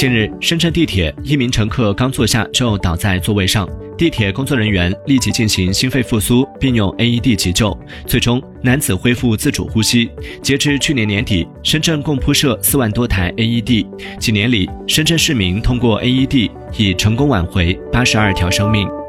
近日深圳地铁一名乘客刚坐下就倒在座位上地铁工作人员立即进行心肺复苏并用 aed 急救。最终男子恢复自主呼吸。截至去年年底深圳共铺设四万多台 aed 几年里深圳市民通过 aed 已成功挽回八十二条生命。